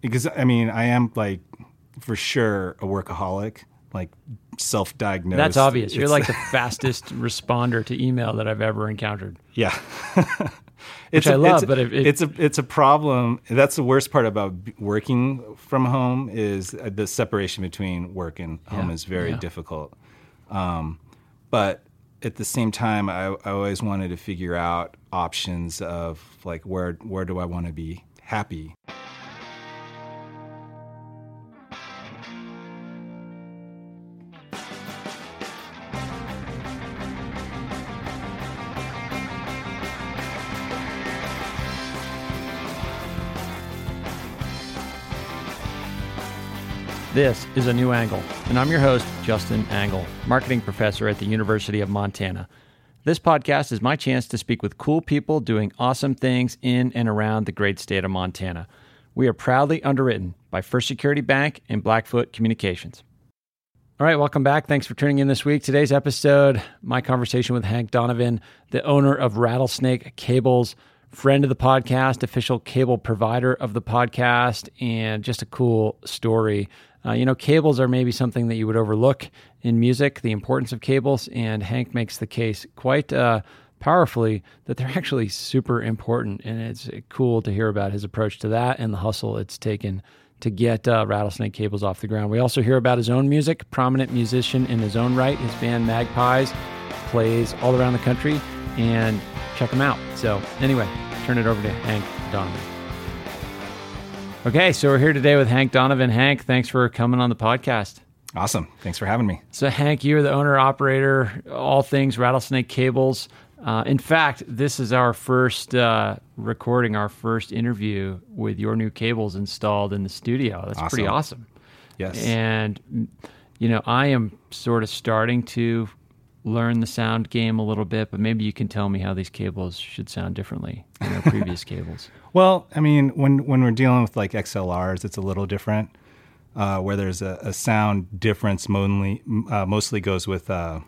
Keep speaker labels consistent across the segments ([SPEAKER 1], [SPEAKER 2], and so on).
[SPEAKER 1] because I mean, I am like for sure a workaholic, like self-diagnosed.
[SPEAKER 2] That's obvious. You're
[SPEAKER 1] It's-
[SPEAKER 2] like the fastest responder to email that I've ever encountered.
[SPEAKER 1] Yeah.
[SPEAKER 2] Which
[SPEAKER 1] a-
[SPEAKER 2] I love,
[SPEAKER 1] it's,
[SPEAKER 2] but it- it-
[SPEAKER 1] it's a it's a problem. That's the worst part about working from home is uh, the separation between work and home
[SPEAKER 2] Yeah,
[SPEAKER 1] is very
[SPEAKER 2] yeah.
[SPEAKER 1] difficult. Um, but at the same time, I, I always wanted to figure out options of like where where do I want to be happy.
[SPEAKER 2] This is A New Angle, and I'm your host, Justin Angle, marketing professor at the University of Montana. This podcast is my chance to speak with cool people doing awesome things in and around the great state of Montana. We are proudly underwritten by First Security Bank and Blackfoot Communications. All right, welcome back. Thanks for tuning in this week. Today's episode, my conversation with Hank Donovan, the owner of Rattlesnake Cables, friend of the podcast, official cable provider of the podcast, and just a cool story. Uh, you know, cables are maybe something that you would overlook in music, the importance of cables, and Hank makes the case quite uh, powerfully that they're actually super important. And it's cool to hear about his approach to that and the hustle it's taken to get uh, Rattlesnake Cables off the ground. We also hear about his own music, prominent musician in his own right. His band Magpies plays all around the country, and check him out. So, anyway, turn it over to Hank Donovan. Okay, so we're here today with Hank Donovan. Hank, thanks for coming on the podcast.
[SPEAKER 1] Awesome. Thanks for having me.
[SPEAKER 2] So, Hank, you're the owner operator, all things Rattlesnake Cables. Uh, in fact, this is our first uh, recording, our first interview with your new cables installed in the studio. That's pretty
[SPEAKER 1] Awesome.
[SPEAKER 2] awesome.
[SPEAKER 1] Yes.
[SPEAKER 2] And, you know, I am sort of starting to learn the sound game a little bit, but maybe you can tell me how these cables should sound differently than our previous cables.
[SPEAKER 1] Well, I mean, when when we're dealing with like XLRs, it's a little different. Uh, where there's a, a sound difference, mostly uh, mostly goes with uh,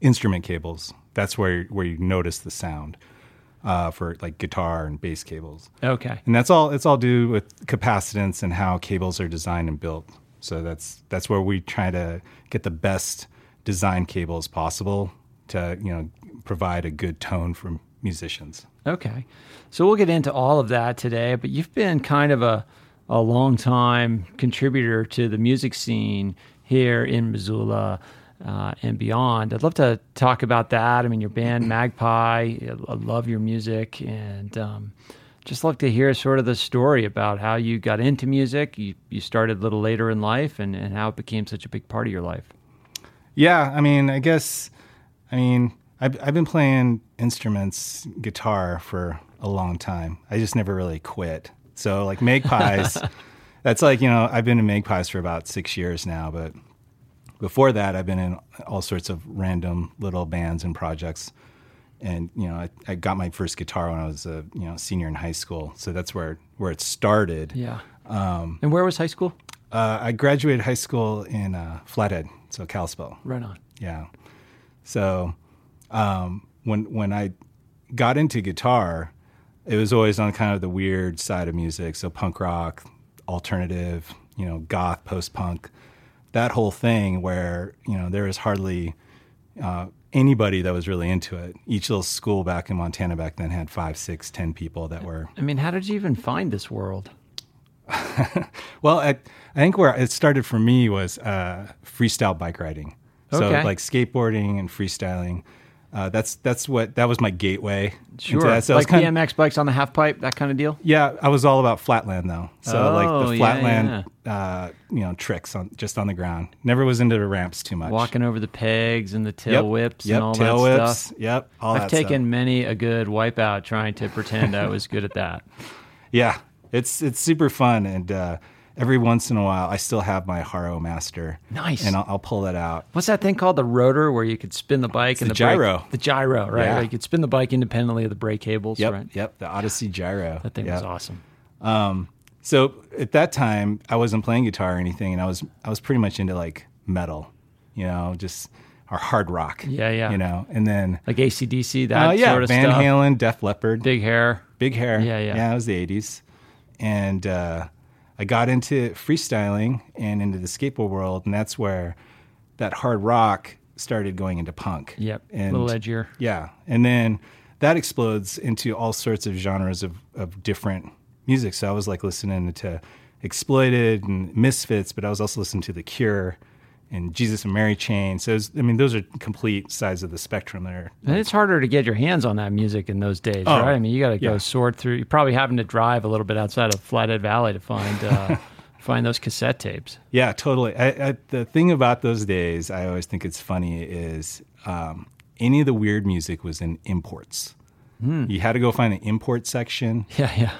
[SPEAKER 1] instrument cables. That's where where you notice the sound uh, for like guitar and bass cables,
[SPEAKER 2] Okay.
[SPEAKER 1] and that's all. It's all due with capacitance and how cables are designed and built. So that's that's where we try to get the best design cables possible to you know provide a good tone for musicians.
[SPEAKER 2] Okay. So we'll get into all of that today, but you've been kind of a, a long time contributor to the music scene here in Missoula uh, and beyond. I'd love to talk about that. I mean, your band Magpie, I love your music and um, just love to hear sort of the story about how you got into music. You, you started a little later in life and, and how it became such a big part of your life.
[SPEAKER 1] Yeah, I mean, I guess, I mean, I've, I've been playing instruments, guitar for a long time. I just never really quit. So, like Magpies, that's like, you know, I've been in Magpies for about six years now, but before that, I've been in all sorts of random little bands and projects. And, you know, I, I got my first guitar when I was a, you know, senior in high school. So that's where, where it started.
[SPEAKER 2] Yeah. Um, and where was high school?
[SPEAKER 1] Uh, I graduated high school in uh, Flathead, so Kalispell.
[SPEAKER 2] Right on.
[SPEAKER 1] Yeah. So um, when when I got into guitar, it was always on kind of the weird side of music. So punk rock, alternative, you know, goth, post punk, that whole thing where you know there was hardly uh, anybody that was really into it. Each little school back in Montana back then had five, six, ten people that were
[SPEAKER 2] I mean, how did you even find this world?
[SPEAKER 1] Well, I, I think where it started for me was uh, freestyle bike riding. So
[SPEAKER 2] Okay.
[SPEAKER 1] like skateboarding and freestyling. Uh, that's that's what that was my gateway.
[SPEAKER 2] Sure.
[SPEAKER 1] So
[SPEAKER 2] like
[SPEAKER 1] kind
[SPEAKER 2] BMX bikes on the half pipe, that kind of deal?
[SPEAKER 1] yeah, I was all about flatland though. So like
[SPEAKER 2] Oh,
[SPEAKER 1] the
[SPEAKER 2] yeah,
[SPEAKER 1] flatland, Uh, you know, tricks on just on the ground. Never was into the ramps too much.
[SPEAKER 2] Walking over the pegs and the tail
[SPEAKER 1] yep,
[SPEAKER 2] whips
[SPEAKER 1] yep,
[SPEAKER 2] and all
[SPEAKER 1] tail
[SPEAKER 2] that
[SPEAKER 1] whips,
[SPEAKER 2] stuff.
[SPEAKER 1] Yep, all
[SPEAKER 2] I've taken
[SPEAKER 1] stuff.
[SPEAKER 2] many a good wipeout trying to pretend I was good at that.
[SPEAKER 1] Yeah, it's it's super fun, and uh, every once in a while, I still have my Haro Master.
[SPEAKER 2] Nice.
[SPEAKER 1] and I'll, I'll pull that out.
[SPEAKER 2] What's that thing called? The rotor, where you could spin the bike and
[SPEAKER 1] the
[SPEAKER 2] the, brake-
[SPEAKER 1] gyro.
[SPEAKER 2] the gyro, right?
[SPEAKER 1] Yeah.
[SPEAKER 2] Where you could spin the bike independently of the brake cables,
[SPEAKER 1] Yep,
[SPEAKER 2] right?
[SPEAKER 1] yep, the Odyssey Gyro.
[SPEAKER 2] That thing
[SPEAKER 1] Yep.
[SPEAKER 2] was awesome.
[SPEAKER 1] Um, so at that time, I wasn't playing guitar or anything, and I was I was pretty much into like metal, you know, just or hard rock.
[SPEAKER 2] Yeah, yeah.
[SPEAKER 1] You know, and then
[SPEAKER 2] Like ACDC, that
[SPEAKER 1] uh, yeah,
[SPEAKER 2] sort of
[SPEAKER 1] Van
[SPEAKER 2] stuff.
[SPEAKER 1] Halen, Def Leppard,
[SPEAKER 2] Big hair.
[SPEAKER 1] big hair.
[SPEAKER 2] Yeah, yeah.
[SPEAKER 1] Yeah, it was the '80s, and uh, I got into freestyling and into the skateboard world, and that's where that hard rock started going into punk.
[SPEAKER 2] Yep.
[SPEAKER 1] And
[SPEAKER 2] a little edgier.
[SPEAKER 1] yeah, and then that explodes into all sorts of genres of, of different music. So I was like listening to Exploited and Misfits, but I was also listening to The Cure and Jesus and Mary Chain. So was, I mean, those are complete sides of the spectrum there.
[SPEAKER 2] And it's harder to get your hands on that music in those days,
[SPEAKER 1] Oh,
[SPEAKER 2] right? I mean, you got to go
[SPEAKER 1] yeah.
[SPEAKER 2] sort through. You're probably having to drive a little bit outside of Flathead Valley to find uh, find those cassette tapes.
[SPEAKER 1] Yeah, totally. I, I, the thing about those days, I always think it's funny, is um, any of the weird music was in imports. You had to go find the import section.
[SPEAKER 2] Yeah, yeah.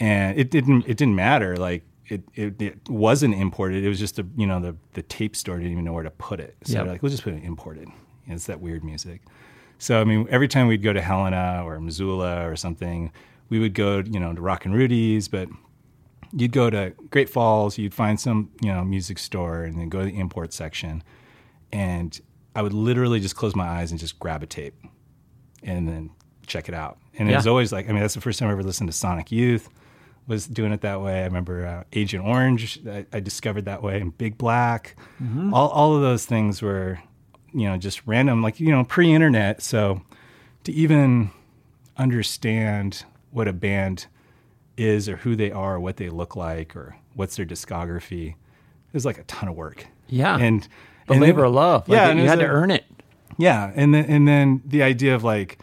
[SPEAKER 1] and it didn't it didn't matter like it, it, it wasn't imported it was just a you know the the tape store didn't even know where to put it so
[SPEAKER 2] Yep.
[SPEAKER 1] they're like we'll just put it imported know, it's that weird music so i mean every time we'd go to helena or missoula or something we would go you know to Rockin Rudy's but you'd go to great falls you'd find some you know music store and then go to the import section and i would literally just close my eyes and just grab a tape and then check it out. And it was always like, I mean, that's the first time I ever listened to Sonic Youth. Was doing it that way. I remember uh, Agent Orange. I, I discovered that way, and Big Black. All all of those things were, you know, just random, like you know, pre-internet. So to even understand what a band is, or who they are, or what they look like, or what's their discography, it was like a ton of work.
[SPEAKER 2] Yeah.
[SPEAKER 1] and
[SPEAKER 2] But
[SPEAKER 1] and
[SPEAKER 2] labor
[SPEAKER 1] then-
[SPEAKER 2] of love. Like,
[SPEAKER 1] yeah, and
[SPEAKER 2] you had
[SPEAKER 1] was
[SPEAKER 2] to earn it.
[SPEAKER 1] yeah, and then and then the idea of like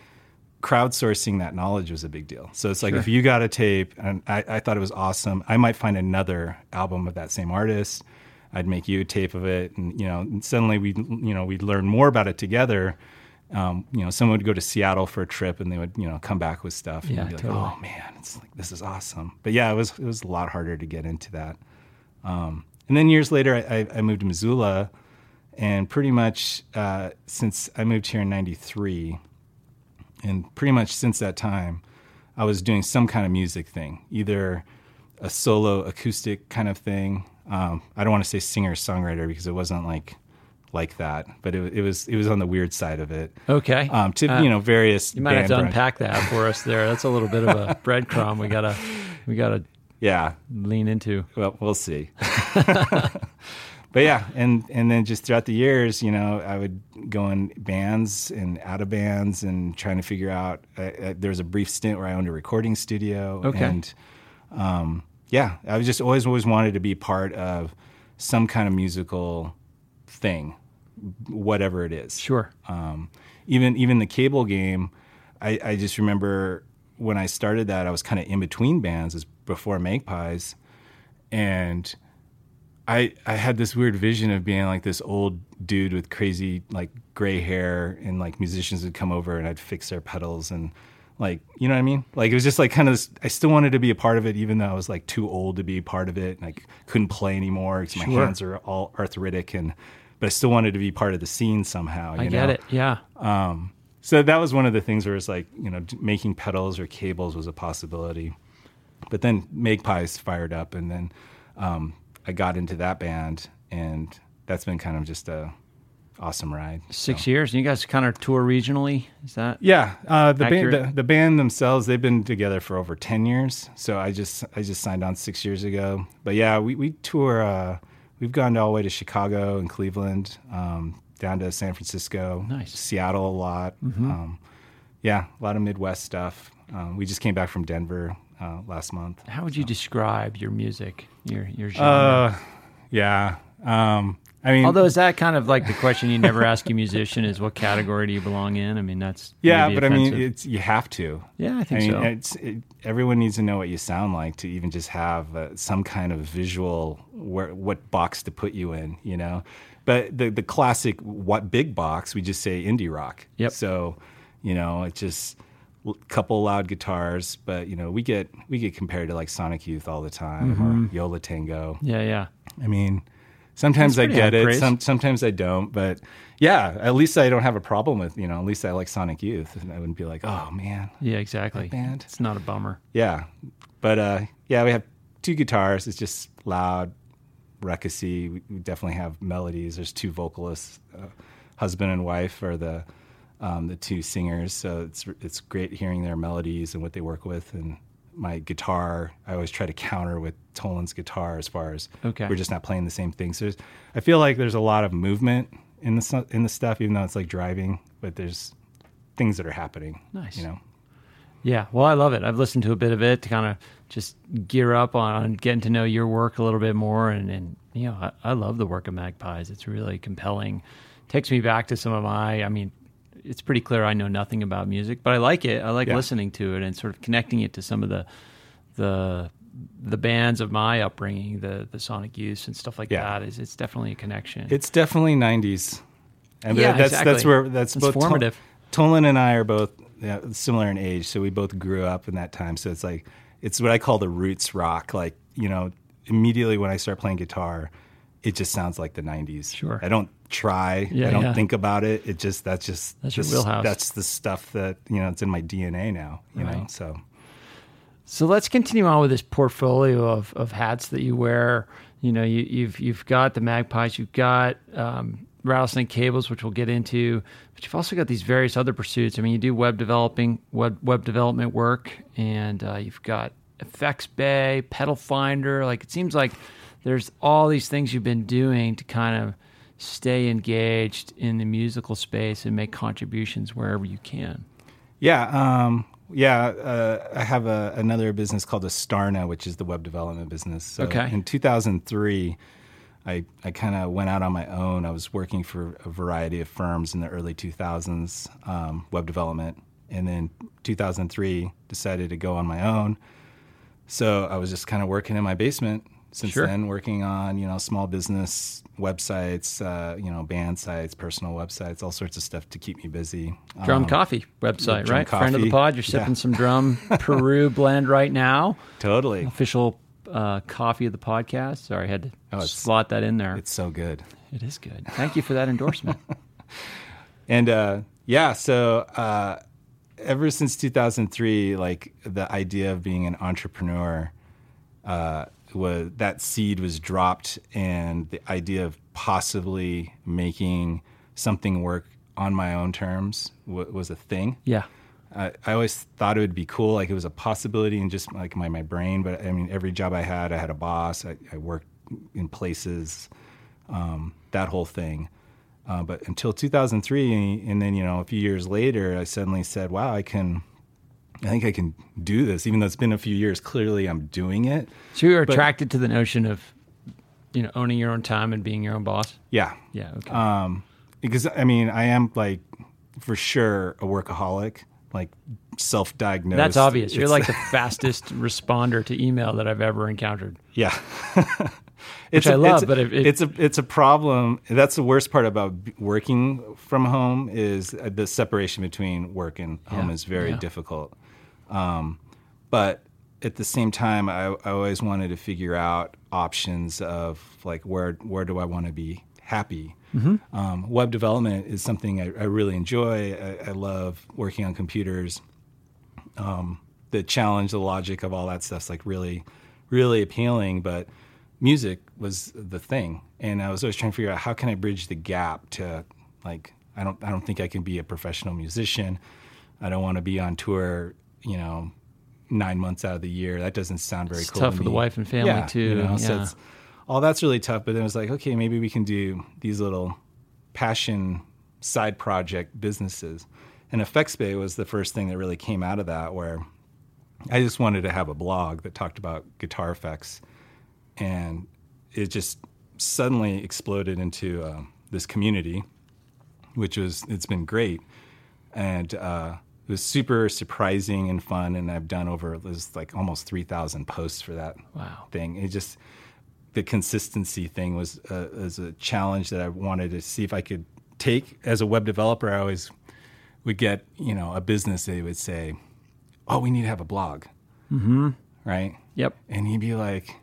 [SPEAKER 1] crowdsourcing that knowledge was a big deal. So it's like if you got a tape, and I, I thought it was awesome, I might find another album of that same artist. I'd make you a tape of it, and you know, and suddenly we you know we'd learn more about it together. Um, you know, someone would go to Seattle for a trip, and they would you know come back with stuff. And
[SPEAKER 2] Yeah,
[SPEAKER 1] you'd be like, oh man, it's like this is awesome. But yeah, it was it was a lot harder to get into that. Um, and then years later, I, I, I moved to Missoula, and pretty much uh, since I moved here in '93, and pretty much since that time, I was doing some kind of music thing, either a solo acoustic kind of thing. Um, I don't want to say singer songwriter because it wasn't like like that, but it, it was it was on the weird side of it.
[SPEAKER 2] Okay.
[SPEAKER 1] Um, to
[SPEAKER 2] Uh,
[SPEAKER 1] you know various
[SPEAKER 2] you might have to
[SPEAKER 1] branch-
[SPEAKER 2] unpack that for us there. That's a little bit of a breadcrumb we gotta we gotta
[SPEAKER 1] Yeah,
[SPEAKER 2] lean into.
[SPEAKER 1] Well, we'll see. but yeah, and and then just throughout the years, you know, I would go in bands and out of bands and trying to figure out. Uh, uh, there was a brief stint where I owned a recording studio.
[SPEAKER 2] Okay.
[SPEAKER 1] And um, yeah, I was just always always wanted to be part of some kind of musical thing, whatever it is
[SPEAKER 2] Sure.
[SPEAKER 1] um, even even the cable game I, I just remember when I started that I was kind of in between bands as before Magpies and I I had this weird vision of being like this old dude with crazy like gray hair and like musicians would come over and I'd fix their pedals and like you know what I mean like it was just like kind of this, I still wanted to be a part of it even though I was like too old to be part of it and I couldn't play anymore because my
[SPEAKER 2] Sure.
[SPEAKER 1] hands are all arthritic and but I still wanted to be part of the scene somehow you
[SPEAKER 2] I
[SPEAKER 1] know?
[SPEAKER 2] get it. Yeah.
[SPEAKER 1] Um, so that was one of the things where it's like, you know, making pedals or cables was a possibility. But then Magpies fired up, and then um, I got into that band, and that's been kind of just a awesome ride.
[SPEAKER 2] Six
[SPEAKER 1] So-
[SPEAKER 2] years. And you guys kind of tour regionally. Is that?
[SPEAKER 1] Yeah, uh, the band, the, the band themselves, they've been together for over ten years. So I just I just signed on six years ago. But yeah, we we tour. Uh, we've gone all the way to Chicago and Cleveland, um, down to San Francisco,
[SPEAKER 2] Nice.
[SPEAKER 1] Seattle a lot. Um, yeah, a lot of Midwest stuff. Um, we just came back from Denver uh, last month.
[SPEAKER 2] How would you describe your music? Your your genre?
[SPEAKER 1] Uh, yeah. Um, I mean,
[SPEAKER 2] Although is that kind of like the question you never ask a musician is what category do you belong in? I mean that's
[SPEAKER 1] yeah, but I mean, it's you have to.
[SPEAKER 2] yeah, I
[SPEAKER 1] I
[SPEAKER 2] think
[SPEAKER 1] mean,
[SPEAKER 2] so.
[SPEAKER 1] it's it, everyone needs to know what you sound like to even just have uh, some kind of visual where what box to put you in, you know. But the the classic what big box we just say indie rock.
[SPEAKER 2] Yep.
[SPEAKER 1] So, you know, it just couple loud guitars, but you know we get we get compared to like Sonic Youth all the time
[SPEAKER 2] Mm-hmm.
[SPEAKER 1] or Yo La Tengo.
[SPEAKER 2] yeah, yeah.
[SPEAKER 1] I mean, sometimes I get it, some, sometimes I don't. But yeah, at least I don't have a problem with you know. At least I like Sonic Youth, and I wouldn't be like, oh man,
[SPEAKER 2] Yeah, exactly.
[SPEAKER 1] band.
[SPEAKER 2] It's not a bummer.
[SPEAKER 1] yeah. But uh, yeah, we have two guitars. It's just loud, ruckusy. We, we definitely have melodies. There's two vocalists, uh, husband and wife are the um, the two singers. So it's it's great hearing their melodies and what they work with, and my guitar. I always try to counter with Tolan's guitar as far as
[SPEAKER 2] Okay.
[SPEAKER 1] we're just not playing the same things. There's, I feel like there's a lot of movement in the in the stuff, even though it's like driving, but there's things that are happening.
[SPEAKER 2] Nice.
[SPEAKER 1] You know.
[SPEAKER 2] Yeah, well, I love it. I've listened to a bit of it to kind of just gear up on getting to know your work a little bit more, and, and you know, I, I love the work of Magpies. It's really compelling. Takes me back to some of my. I mean, it's pretty clear I know nothing about music, but I like it. I like
[SPEAKER 1] Yeah.
[SPEAKER 2] listening to it and sort of connecting it to some of the the the bands of my upbringing, the the Sonic Youth and stuff like
[SPEAKER 1] Yeah.
[SPEAKER 2] that. Is it's definitely a connection.
[SPEAKER 1] It's definitely '90s, and uh,
[SPEAKER 2] Yeah,
[SPEAKER 1] that's that's where that's
[SPEAKER 2] It's
[SPEAKER 1] both
[SPEAKER 2] formative.
[SPEAKER 1] Tolan and I are both yeah, similar in age, so we both grew up in that time. So it's like it's what I call the roots rock. Like you know, immediately when I start playing guitar, it just sounds like the '90s.
[SPEAKER 2] Sure.
[SPEAKER 1] I don't try.
[SPEAKER 2] Yeah,
[SPEAKER 1] I don't
[SPEAKER 2] yeah.
[SPEAKER 1] think about it. It just that's just
[SPEAKER 2] That's your wheelhouse.
[SPEAKER 1] That's the stuff that you know it's in my DNA now. You know, so
[SPEAKER 2] So let's continue on with this portfolio of, of hats that you wear. You know, you, you've you've got the magpies, you've got um, rattlesnake cables, which we'll get into, but you've also got these various other pursuits. I mean, you do web developing, web web development work, and uh, you've got Effects Bay, Pedal Finder. Like it seems like there's all these things you've been doing to kind of stay engaged in the musical space and make contributions wherever you can.
[SPEAKER 1] Yeah, um, yeah. Uh, I have a, another business called Astarna, which is the web development business. So
[SPEAKER 2] Okay.
[SPEAKER 1] In 2003, I I kind of went out on my own. I was working for a variety of firms in the early 2000s, um, web development, and then 2003 decided to go on my own. So I was just kind of working in my basement since
[SPEAKER 2] Sure.
[SPEAKER 1] then, working on you know small business websites, uh, you know band sites, personal websites, all sorts of stuff to keep me busy.
[SPEAKER 2] Drum
[SPEAKER 1] Um,
[SPEAKER 2] Coffee website,
[SPEAKER 1] Drum
[SPEAKER 2] right? Friend of the pod. You're
[SPEAKER 1] Yeah.
[SPEAKER 2] sipping some Drum Peru blend right now.
[SPEAKER 1] Totally.
[SPEAKER 2] Official uh, coffee of the podcast. Sorry, I had to
[SPEAKER 1] Oh,
[SPEAKER 2] slot that in there.
[SPEAKER 1] It's so good.
[SPEAKER 2] It is good. Thank you for that endorsement.
[SPEAKER 1] And uh, yeah, so uh, ever since 2003, like the idea of being an entrepreneur uh, was that seed was dropped, and the idea of possibly making something work on my own terms w- was a thing.
[SPEAKER 2] yeah.
[SPEAKER 1] I, I always thought it would be cool, like it was a possibility in just like my, my brain. But I mean, every job I had, I had a boss. I, I worked in places, um, that whole thing. Uh, but until 2003, and then you know, a few years later, I suddenly said, "Wow, I can." I think I can do this, even though it's been a few years. Clearly, I'm doing it.
[SPEAKER 2] So you're
[SPEAKER 1] But-
[SPEAKER 2] attracted to the notion of, you know, owning your own time and being your own boss.
[SPEAKER 1] Yeah,
[SPEAKER 2] Yeah. Okay.
[SPEAKER 1] um, because I mean, I am like for sure a workaholic, like self-diagnosed.
[SPEAKER 2] That's obvious. You're
[SPEAKER 1] It's-
[SPEAKER 2] like the fastest responder to email that I've ever encountered.
[SPEAKER 1] Yeah. it's
[SPEAKER 2] I
[SPEAKER 1] a,
[SPEAKER 2] love,
[SPEAKER 1] it's, a-
[SPEAKER 2] but it- it-
[SPEAKER 1] it's a it's a problem. That's the worst part about working from home is uh, the separation between work and home
[SPEAKER 2] Yeah,
[SPEAKER 1] is very
[SPEAKER 2] yeah.
[SPEAKER 1] difficult. Um, but at the same time, I, I always wanted to figure out options of like where where do I want to be happy.
[SPEAKER 2] Mm-hmm.
[SPEAKER 1] Um, web development is something I, I really enjoy. I, I love working on computers the challenge, the logic of all that stuff's like really, really appealing. But music was the thing, and I was always trying to figure out how can I bridge the gap to like I don't I don't think I can be a professional musician. I don't want to be on tour, you know, nine months out of the year. That doesn't sound very
[SPEAKER 2] It's
[SPEAKER 1] cool.
[SPEAKER 2] tough
[SPEAKER 1] to
[SPEAKER 2] for the wife and family,
[SPEAKER 1] yeah,
[SPEAKER 2] too.
[SPEAKER 1] You know, so
[SPEAKER 2] Yeah.
[SPEAKER 1] it's, all that's really tough. But then it was like, okay, maybe we can do these little passion side project businesses. And Effects Bay was the first thing that really came out of that, where I just wanted to have a blog that talked about guitar effects, and it just suddenly exploded into uh, this community, which was it's been great, and uh, it was super surprising and fun. And I've done over there's like almost three thousand posts for that
[SPEAKER 2] Wow.
[SPEAKER 1] thing. It just the consistency thing was a, was a challenge that I wanted to see if I could take as a web developer. I always would get you know a business they would say, "Oh, we need to have a blog," mm-hmm. right?
[SPEAKER 2] Yep.
[SPEAKER 1] And he'd be like,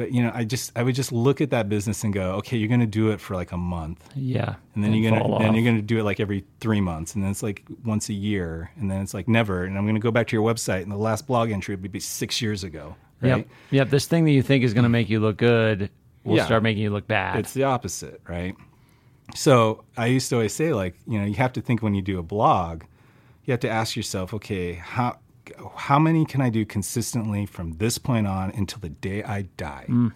[SPEAKER 1] "But you know, I just I would just look at that business and go, okay, you're going to do it for like a month,
[SPEAKER 2] Yeah.
[SPEAKER 1] and then you're gonna then you're gonna do it like every three months, and then it's like once a year, and then it's like never. And I'm gonna go back to your website, and the last blog entry would be six years ago, right?
[SPEAKER 2] Yep. Yep. This thing that you think is going to make you look good will
[SPEAKER 1] Yeah.
[SPEAKER 2] start making you look bad.
[SPEAKER 1] It's the opposite, right? So I used to always say, like, you know, you have to think when you do a blog, you have to ask yourself, okay, how how many can I do consistently from this point on until the day I die?
[SPEAKER 2] Mm.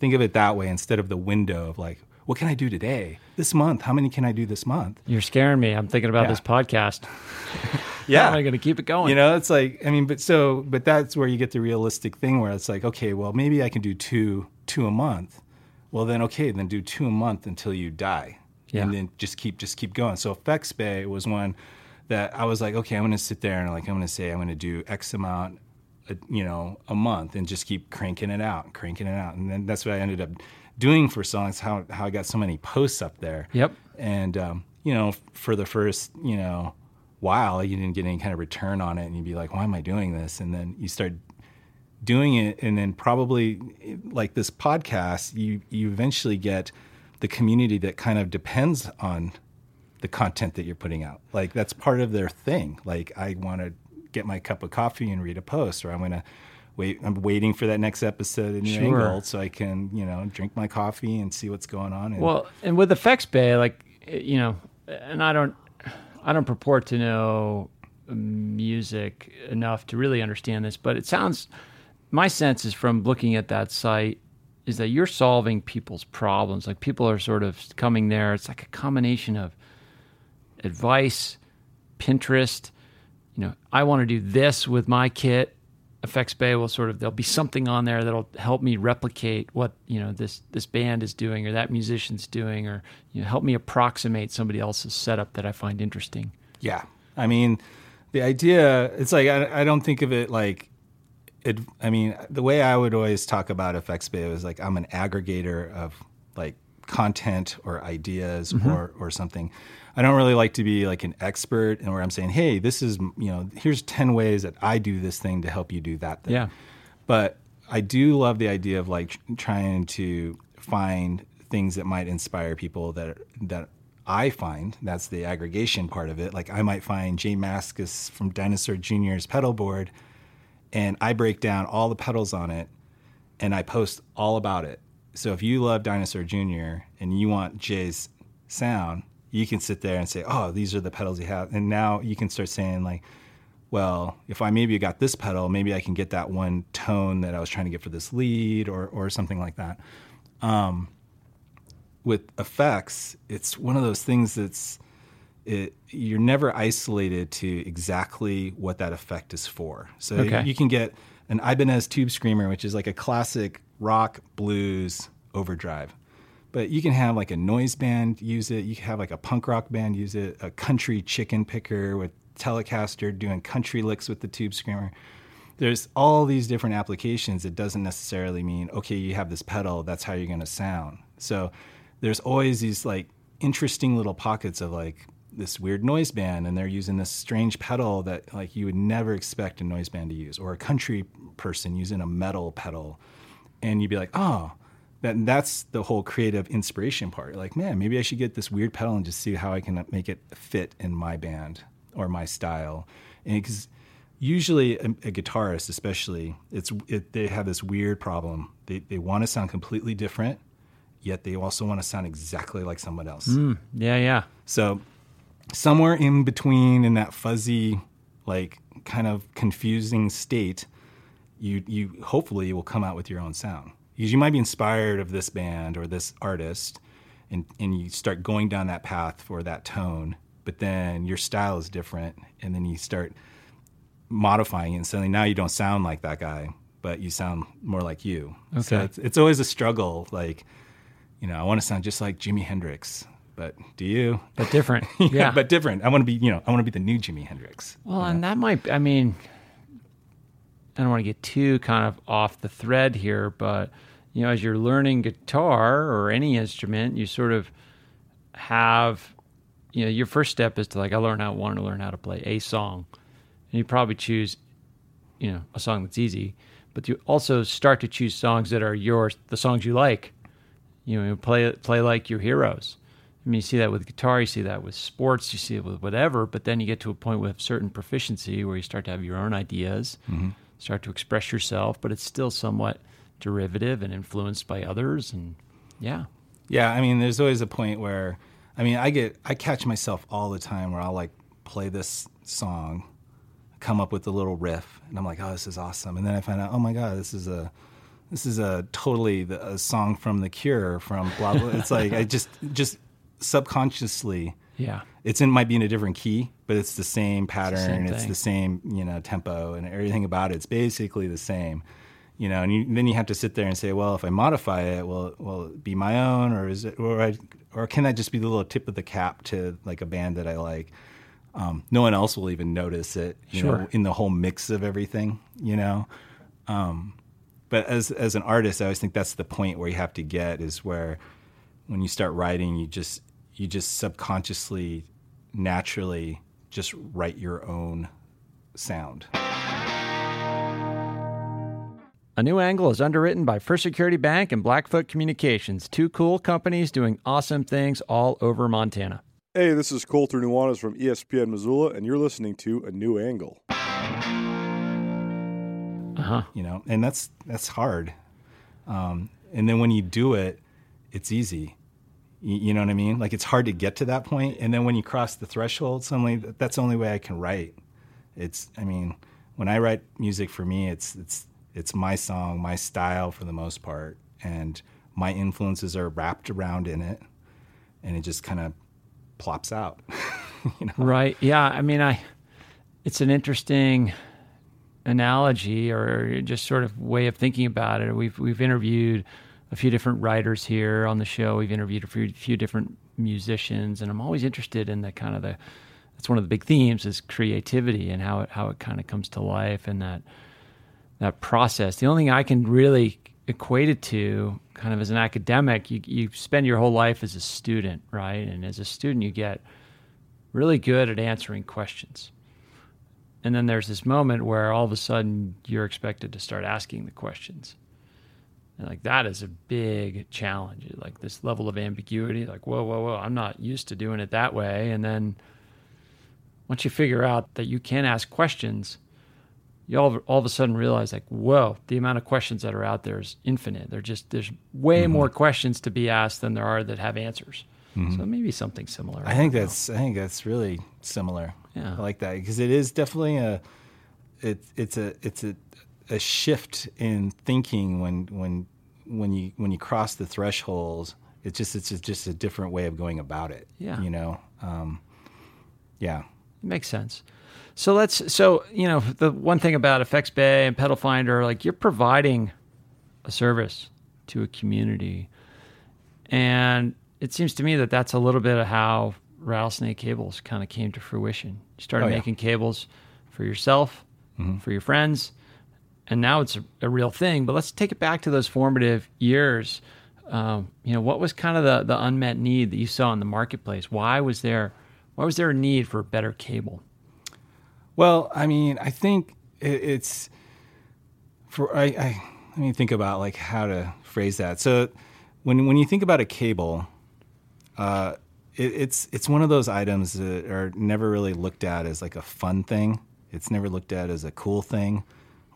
[SPEAKER 1] Think of it that way instead of the window of like, what can I do today? This month, how many can I do this month?
[SPEAKER 2] You're scaring me. I'm thinking about
[SPEAKER 1] Yeah.
[SPEAKER 2] this podcast.
[SPEAKER 1] Yeah.
[SPEAKER 2] How am I going to keep it going?
[SPEAKER 1] You know, it's like I mean, but so but that's where you get the realistic thing where it's like, okay, well maybe I can do two two a month. Well then okay, then do two a month until you die.
[SPEAKER 2] Yeah.
[SPEAKER 1] And then just keep just keep going. So Effects Bay was one that I was like, okay, I'm gonna sit there and like I'm gonna say I'm gonna do X amount a, you know, a month and just keep cranking it out, cranking it out. And then that's what I ended up doing for songs, how how I got so many posts up there.
[SPEAKER 2] Yep.
[SPEAKER 1] And um, you know, for the first, you know, while you didn't get any kind of return on it and you'd be like, why am I doing this? And then you start doing it and then probably like this podcast, you you eventually get the community that kind of depends on the content that you're putting out. Like that's part of their thing. Like I want to get my cup of coffee and read a post or I'm to wait I'm waiting for that next episode New
[SPEAKER 2] Sure.
[SPEAKER 1] Angle so I can, you know, drink my coffee and see what's going on and
[SPEAKER 2] Well, and with Effects Bay, like eh, you know, and I don't, I don't purport to know music enough to really understand this, but it sounds. My sense is from looking at that site is that you're solving people's problems. Like people are sort of coming there. It's like a combination of advice, Pinterest. You know, I want to do this with my kit. Effects Bay will sort of there'll be something on there that'll help me replicate what you know this this band is doing or that musician's doing, or you know help me approximate somebody else's setup that I find interesting.
[SPEAKER 1] Yeah. I mean, the idea, it's like, I, I don't think of it like, it, I mean, the way I would always talk about Effects Bay was like, I'm an aggregator of like content or ideas mm-hmm. or, or something. I don't really like to be like an expert and where I'm saying, hey, this is, you know, here's 10 ways that I do this thing to help you do that thing.
[SPEAKER 2] Yeah.
[SPEAKER 1] But I do love the idea of like trying to find things that might inspire people that that I find. That's the aggregation part of it. Like I might find J Mascis from Dinosaur Jr.'s pedal board, and I break down all the pedals on it, and I post all about it. So if you love Dinosaur Jr. and you want Jay's sound, you can sit there and say, "Oh, these are the pedals you have. and now you can start saying like well, if I maybe got this pedal, maybe I can get that one tone that I was trying to get for this lead or, or something like that. Um, with effects, it's one of those things that's it, you're never isolated to exactly what that effect is for. So
[SPEAKER 2] Okay.
[SPEAKER 1] you can get an Ibanez Tube Screamer, which is like a classic rock blues overdrive. But you can have like a noise band use it. You can have like a punk rock band use it. A country chicken picker with Telecaster doing country licks with the Tube Screamer. There's all these different applications. It doesn't necessarily mean okay, you have this pedal. That's how you're going to sound. So there's always these like interesting little pockets of like this weird noise band and they're using this strange pedal that like you would never expect a noise band to use or a country person using a metal pedal and you'd be like oh that that's the whole creative inspiration part. Like man maybe i should get this weird pedal and just see how i can make it fit in my band or my style. And because usually a, a guitarist especially it's it, they have this weird problem. They, they want to sound completely different yet they also want to sound exactly like someone else. Hmm.
[SPEAKER 2] Yeah, yeah.
[SPEAKER 1] so somewhere in between in that fuzzy, like kind of confusing state, you you hopefully will come out with your own sound. Because you might be inspired of this band or this artist and, and you start going down that path for that tone, but then your style is different and then you start modifying it and suddenly now you don't sound like that guy, but you sound more like you. So
[SPEAKER 2] Okay.
[SPEAKER 1] it's, it's always a struggle. Like, you know, I want to sound just like Jimi Hendrix, but do you?
[SPEAKER 2] But different. Yeah.
[SPEAKER 1] but different. I want to be, you know, I want to be the new Jimi Hendrix.
[SPEAKER 2] Well, and that might, I mean, I don't want to get too kind of off the thread here, but, you know, as you're learning guitar or any instrument, you sort of have, you know, your first step is to like, I learn how, want to learn how to play a song. And you probably choose, you know, a song that's easy, but you also start to choose songs that are yours, the songs you like. You know, play play like your heroes. I mean, you see that with guitar, you see that with sports, you see it with whatever. But then you get to a point with certain proficiency where you start to have your own ideas, mm-hmm. Start to express yourself, but it's still somewhat derivative and influenced by others. And yeah,
[SPEAKER 1] Yeah, I mean, there's always a point where, I mean, I get, I catch myself all the time where I'll like play this song, come up with a little riff, and I'm like, oh, this is awesome. And then I find out, oh my god, this is a this is a totally the, a song from The Cure from blah blah. it's like I just just subconsciously.
[SPEAKER 2] Yeah.
[SPEAKER 1] It's in might be in a different key, but it's the same pattern.
[SPEAKER 2] same
[SPEAKER 1] It's the same, you know, tempo and everything about it. It's basically the same, you know. And you, then you have to sit there and say, well, if I modify it, will will it be my own, or is it, or I, or can that just be the little tip of the cap to like a band that I like? Um, no one else will even notice it, you
[SPEAKER 2] Sure.
[SPEAKER 1] know, in the whole mix of everything, you know. Um, but as as an artist, I always think that's the point where you have to get is where when you start writing, you just you just subconsciously, naturally, just write your own sound.
[SPEAKER 2] A New Angle is underwritten by First Security Bank and Blackfoot Communications, two cool companies doing awesome things all over Montana.
[SPEAKER 3] Hey, this is Colter Nuanez from ESPN Missoula, and you're listening to A New Angle.
[SPEAKER 2] Uh huh.
[SPEAKER 1] You know, and that's that's hard. Um, and then when you do it, it's easy. You, know what I mean? Like it's hard to get to that point, and then when you cross the threshold, suddenly that's the only way I can write. It's, I mean, when I write music for me, it's it's it's my song, my style for the most part, and my influences are wrapped around in it, and it just kind of plops out. you know?
[SPEAKER 2] Right. Yeah. I mean, I. It's an interesting analogy or just sort of way of thinking about it. We've we've interviewed a few different writers here on the show. We've interviewed a few, few different musicians, and I'm always interested in the kind of the. That's one of the big themes is creativity and how it how it kind of comes to life and that that process. The only thing I can really equate it to, kind of as an academic, you you spend your whole life as a student, right? And as a student, you get really good at answering questions. And then there's this moment where all of a sudden you're expected to start asking the questions. And like that is a big challenge. Like this level of ambiguity, like, whoa, whoa, whoa, I'm not used to doing it that way. And then once you figure out that you can ask questions, you all, all of a sudden realize like, whoa, the amount of questions that are out there is infinite. They're just there's way mm-hmm. more questions to be asked than there are that have answers. So mm-hmm. maybe something similar.
[SPEAKER 1] I think
[SPEAKER 2] don't know.
[SPEAKER 1] that's I think that's really similar.
[SPEAKER 2] Yeah.
[SPEAKER 1] I like that because it is definitely a it, it's a it's a, a shift in thinking when when when you when you cross the thresholds. It's just it's just a different way of going about it.
[SPEAKER 2] Yeah.
[SPEAKER 1] you know. Um, yeah, it
[SPEAKER 2] Makes sense. So let's so you know the one thing about Effects Bay and Pedal Finder, like you're providing a service to a community, and it seems to me that that's a little bit of how Rattlesnake Cables kind of came to fruition. You started
[SPEAKER 1] Oh, yeah.
[SPEAKER 2] making cables for yourself, for your friends, and now it's a, a real thing. But let's take it back to those formative years. Um, you know, what was kind of the, the unmet need that you saw in the marketplace? Why was there why was there a need for a better cable?
[SPEAKER 1] Well, I mean, I think it, it's for I, I. Let me think about like how to phrase that. So, when when you think about a cable, uh, it, it's it's one of those items that are never really looked at as like a fun thing. It's never looked at as a cool thing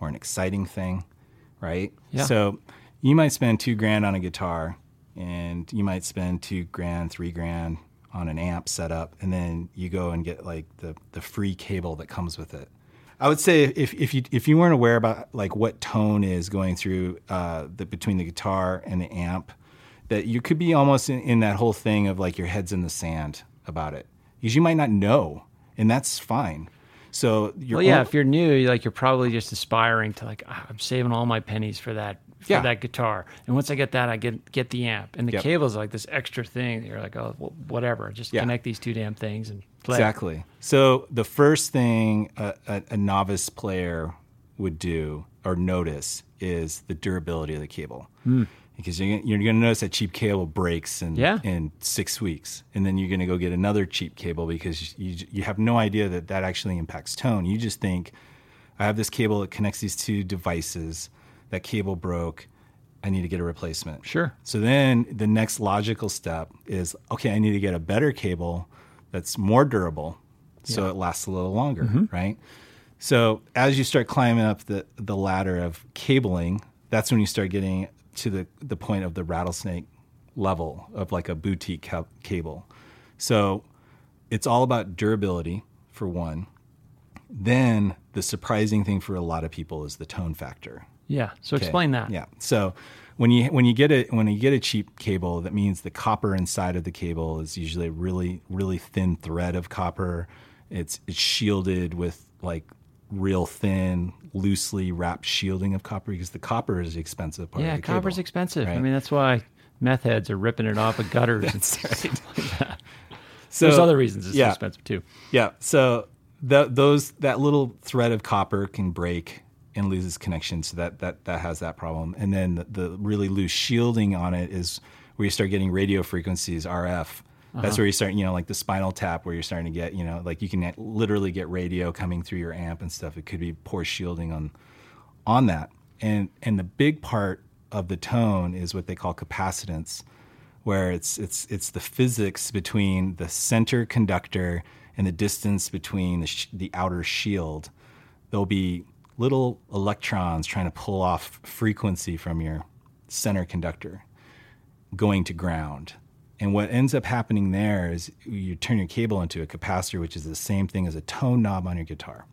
[SPEAKER 1] or an exciting thing, right?
[SPEAKER 2] Yeah.
[SPEAKER 1] So, you might spend two grand on a guitar, and you might spend two grand, three grand on an amp setup, and then you go and get like the the free cable that comes with it. I would say if if you if you weren't aware about like what tone is going through uh, the between the guitar and the amp, that you could be almost in, in that whole thing of like your head's in the sand about it because you might not know, and that's fine. So you're
[SPEAKER 2] Well, yeah, if you're new, you're like you're probably just aspiring to like "Ah, I'm saving all my pennies for that for
[SPEAKER 1] Yeah.
[SPEAKER 2] that guitar, and once I get that, I get get the amp, and the
[SPEAKER 1] Yep.
[SPEAKER 2] cable's like this extra thing. You're like, oh, well, whatever, just
[SPEAKER 1] Yeah.
[SPEAKER 2] connect these two damn things and play.
[SPEAKER 1] Exactly. So the first thing a, a, a novice player would do or notice is the durability of the cable. Because you're, gonna- you're going to notice that cheap cable breaks in,
[SPEAKER 2] Yeah.
[SPEAKER 1] in six weeks. And then you're going to go get another cheap cable because you, you have no idea that that actually impacts tone. You just think, I have this cable that connects these two devices. That cable broke. I need to get a replacement.
[SPEAKER 2] Sure.
[SPEAKER 1] So then the next logical step is okay, I need to get a better cable that's more durable so it lasts a little longer, mm-hmm. right? So as you start climbing up the, the ladder of cabling, that's when you start getting to the, the point of the rattlesnake level of like a boutique ca- cable. So it's all about durability for one. Then the surprising thing for a lot of people is the tone factor.
[SPEAKER 2] Yeah. So
[SPEAKER 1] Okay.
[SPEAKER 2] explain that.
[SPEAKER 1] Yeah. So when you when you get it when you get a cheap cable, that means the copper inside of the cable is usually a really really thin thread of copper. It's it's shielded with like real thin, loosely wrapped shielding of copper because the copper is the expensive part.
[SPEAKER 2] Yeah,
[SPEAKER 1] of the
[SPEAKER 2] copper's
[SPEAKER 1] cable.
[SPEAKER 2] expensive. I mean, that's why meth heads are ripping it off of gutters. and
[SPEAKER 1] That's right.
[SPEAKER 2] stuff like that.
[SPEAKER 1] So
[SPEAKER 2] There's other reasons it's
[SPEAKER 1] yeah.
[SPEAKER 2] expensive too.
[SPEAKER 1] Yeah. So the, those that little thread of copper can break and loses connection. So that that that has that problem. And then the, the really loose shielding on it is where you start getting radio frequencies, RF. That's uh-huh. where you start, you know, like the spinal tap, where you're starting to get, you know, like you can literally get radio coming through your amp and stuff. It could be poor shielding on on that. And and the big part of the tone is what they call capacitance, where it's it's it's the physics between the center conductor and the distance between the, sh- the outer shield. There'll be little electrons trying to pull off frequency from your center conductor going to ground. And what ends up happening there is you turn your cable into a capacitor, which is the same thing as a tone knob on your guitar.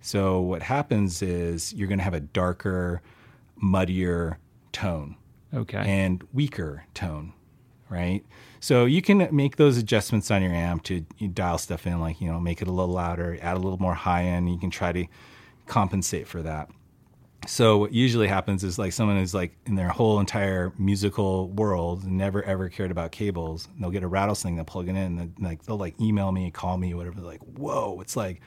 [SPEAKER 1] So what happens is you're going to have a darker, muddier tone
[SPEAKER 2] Okay.
[SPEAKER 1] and weaker tone, right? So you can make those adjustments on your amp to you dial stuff in, like you know, make it a little louder, add a little more high end. You can try to compensate for that. So what usually happens is like someone who's like in their whole entire musical world never ever cared about cables. And they'll get a rattlesnake, they'll plug it in, and like they'll like email me, call me, whatever. They're like, whoa, it's like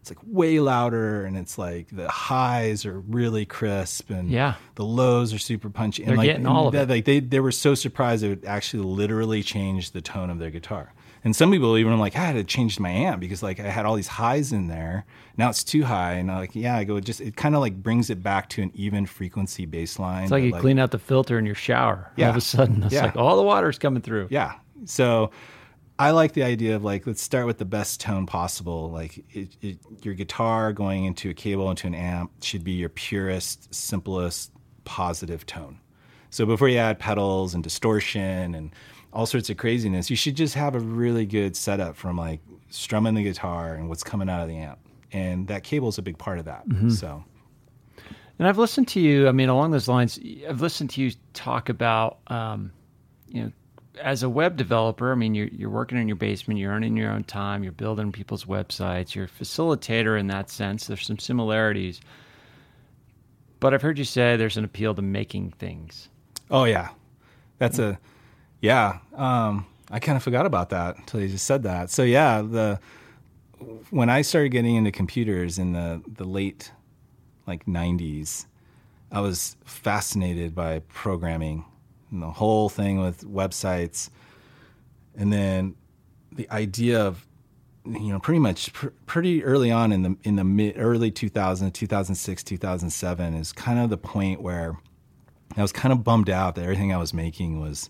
[SPEAKER 1] it's like way louder, and it's like the highs are really crisp, and
[SPEAKER 2] Yeah.
[SPEAKER 1] the lows are super punchy. And
[SPEAKER 2] They're
[SPEAKER 1] like,
[SPEAKER 2] getting all of
[SPEAKER 1] that-
[SPEAKER 2] it.
[SPEAKER 1] Like they they were so surprised it would actually literally change the tone of their guitar. And some people even are like, "Ah, I had to change my amp because like I had all these highs in there. Now it's too high. And I'm like, yeah, I go, it just it kind of like brings it back to an even frequency baseline.
[SPEAKER 2] it's like you clean out the filter in your shower. All
[SPEAKER 1] Yeah.
[SPEAKER 2] of a sudden, it's
[SPEAKER 1] Yeah.
[SPEAKER 2] like all the water's coming through.
[SPEAKER 1] Yeah. So I like the idea of like let's start with the best tone possible. Like it, it, your guitar going into a cable into an amp should be your purest, simplest, positive tone. So before you add pedals and distortion and all sorts of craziness, you should just have a really good setup from like strumming the guitar and what's coming out of the amp. And that cable is a big part of that. So
[SPEAKER 2] And I've listened to you. I mean, along those lines, I've listened to you talk about, um, you know, as a web developer. I mean, you're you're working in your basement, you're earning your own time, you're building people's websites, you're a facilitator in that sense. There's some similarities, but I've heard you say there's an appeal to making things.
[SPEAKER 1] Oh yeah, that's a yeah. Um, I kind of forgot about that until you just said that. So yeah, the when I started getting into computers in the the late like '90s, I was fascinated by programming and the whole thing with websites, and then the idea of you know pretty much pr- pretty early on in the in the mid early 2000 2006 2007 is kind of the point where I was kind of bummed out that everything I was making was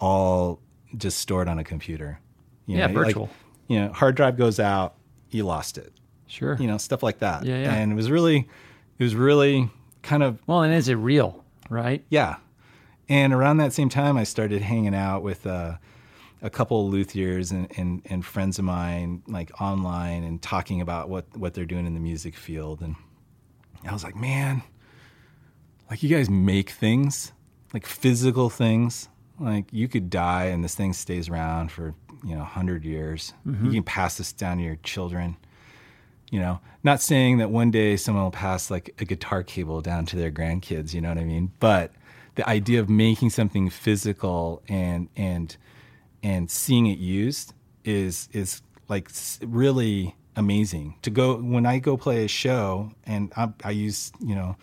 [SPEAKER 1] all just stored on a computer. You
[SPEAKER 2] Yeah,
[SPEAKER 1] know, like,
[SPEAKER 2] virtual.
[SPEAKER 1] you know, hard drive goes out, you lost it.
[SPEAKER 2] Sure.
[SPEAKER 1] You know, stuff like that.
[SPEAKER 2] Yeah, yeah.
[SPEAKER 1] And it was really, it was really kind of
[SPEAKER 2] Well, and is it real? Right.
[SPEAKER 1] yeah. And around that same time, I started hanging out with uh, a couple of luthiers and, and, and friends of mine, like online, and talking about what, what they're doing in the music field. And I was like, man, like you guys make things, like physical things. Like you could die and this thing stays around for, you know, 100 years. You mm-hmm. can pass this down to your children you know? Not saying that one day someone will pass like a guitar cable down to their grandkids you know what i mean? But the idea of making something physical and and and seeing it used is is like really amazing. To go when i go play a show and i, I use you know